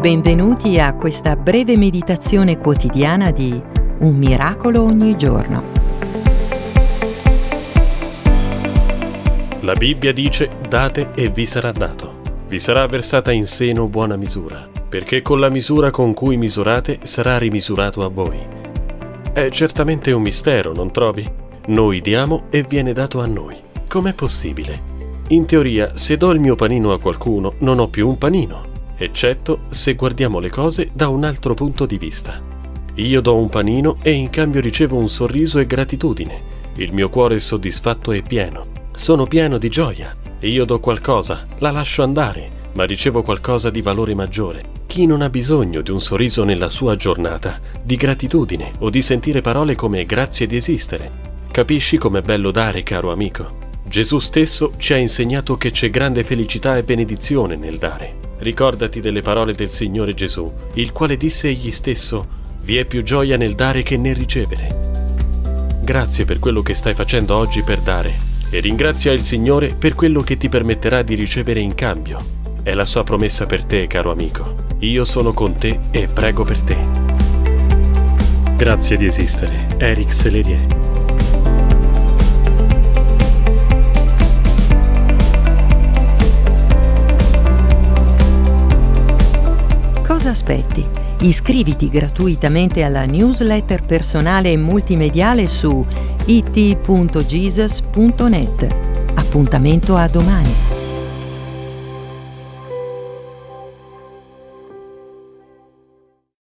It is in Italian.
Benvenuti a questa breve meditazione quotidiana di Un miracolo ogni giorno. La Bibbia dice date e vi sarà dato. Vi sarà versata in seno buona misura, perché con la misura con cui misurate sarà rimisurato a voi. È certamente un mistero, non trovi? Noi diamo e viene dato a noi. Com'è possibile? In teoria, se do il mio panino a qualcuno, non ho più un panino eccetto se guardiamo le cose da un altro punto di vista. Io do un panino e in cambio ricevo un sorriso e gratitudine. Il mio cuore soddisfatto e pieno. Sono pieno di gioia. Io do qualcosa, la lascio andare, ma ricevo qualcosa di valore maggiore. Chi non ha bisogno di un sorriso nella sua giornata, di gratitudine o di sentire parole come grazie di esistere? Capisci com'è bello dare, caro amico? Gesù stesso ci ha insegnato che c'è grande felicità e benedizione nel dare. Ricordati delle parole del Signore Gesù, il quale disse egli stesso, vi è più gioia nel dare che nel ricevere. Grazie per quello che stai facendo oggi per dare e ringrazia il Signore per quello che ti permetterà di ricevere in cambio. È la sua promessa per te, caro amico. Io sono con te e prego per te. Grazie di esistere, Eric Selerier. Cosa aspetti? Iscriviti gratuitamente alla newsletter personale e multimediale su it.jesus.net. Appuntamento a domani.